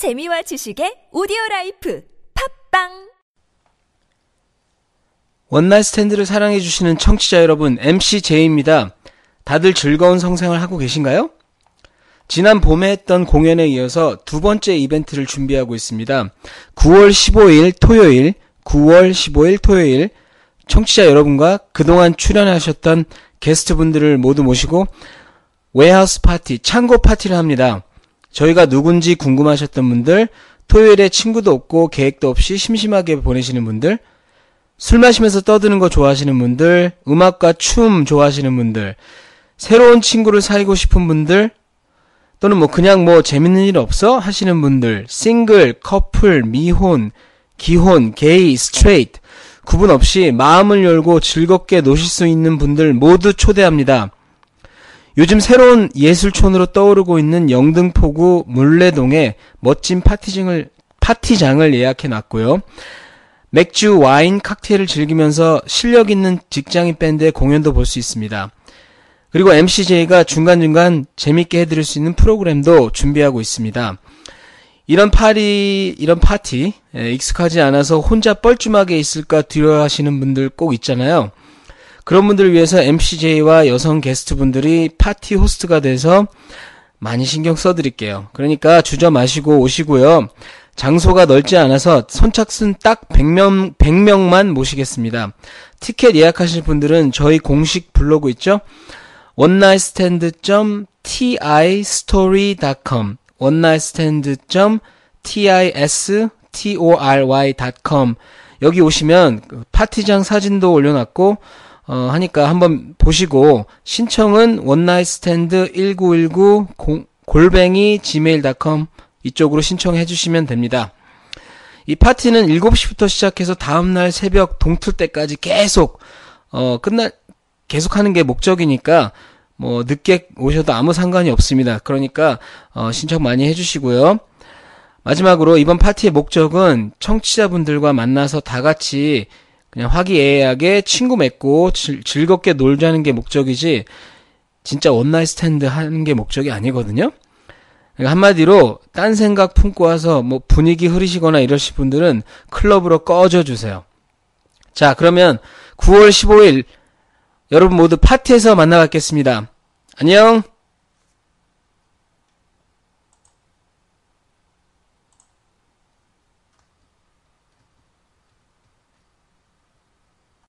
재미와 지식의 오디오 라이프 팟빵 one night stand를 사랑해 주시는 청취자 여러분, MC 제이입니다. 다들 즐거운 성생활 하고 계신가요? 지난 봄에 했던 공연에 이어서 두 번째 이벤트를 준비하고 있습니다. 9월 15일 토요일, 9월 15일 토요일, 청취자 여러분과 그동안 출연하셨던 게스트분들을 모두 모시고 warehouse 파티, 창고 파티를 합니다. 저희가 누군지 궁금하셨던 분들, 토요일에 친구도 없고 계획도 없이 심심하게 보내시는 분들, 술 마시면서 떠드는 거 좋아하시는 분들, 음악과 춤 좋아하시는 분들, 새로운 친구를 사귀고 싶은 분들, 또는 뭐 그냥 뭐 재밌는 일 없어 하시는 분들, 싱글, 커플, 미혼, 기혼, 게이, straight, 구분 없이 마음을 열고 즐겁게 노실 수 있는 분들 모두 초대합니다. 요즘 새로운 예술촌으로 떠오르고 있는 영등포구 물레동에 멋진 파티장을, 파티장을 예약해 놨고요. 맥주, 와인, 칵테일을 즐기면서 실력 있는 직장인 밴드의 공연도 볼 수 있습니다. 그리고 MCJ가 중간중간 재밌게 해드릴 수 있는 프로그램도 준비하고 있습니다. 이런 파리, 이런 파티, 에, 익숙하지 않아서 혼자 뻘쭘하게 있을까 두려워하시는 분들 꼭 있잖아요. 그런 분들을 위해서 MCJ와 여성 게스트분들이 파티 호스트가 돼서 많이 신경 써드릴게요. 그러니까 주저 마시고 오시고요. 장소가 넓지 않아서 선착순 딱 100명, 100명만 모시겠습니다. 티켓 예약하실 분들은 저희 공식 블로그 있죠? onightstand.tistory.com onightstand.tistory.com 여기 오시면 그 파티장 사진도 올려놨고 어, 하니까 한번 보시고 신청은 원나잇스탠드 1919 골뱅이 gmail.com 이쪽으로 신청해 주시면 됩니다. 이 파티는 7시부터 시작해서 다음날 새벽 동틀 때까지 계속 어 끝날 계속 하는 게 목적이니까 뭐 늦게 오셔도 아무 상관이 없습니다. 그러니까 어 신청 많이 해 주시고요. 마지막으로 이번 파티의 목적은 청취자분들과 만나서 다 같이 그냥 화기애애하게 친구 맺고 즐, 즐겁게 놀자는 게 목적이지 진짜 one night stand 하는 게 목적이 아니거든요. 그러니까 한마디로 딴 생각 품고 와서 뭐 분위기 흐리시거나 이러실 분들은 클럽으로 꺼져 주세요. 자, 그러면 9월 15일 여러분 모두 파티에서 만나 뵙겠습니다. 안녕!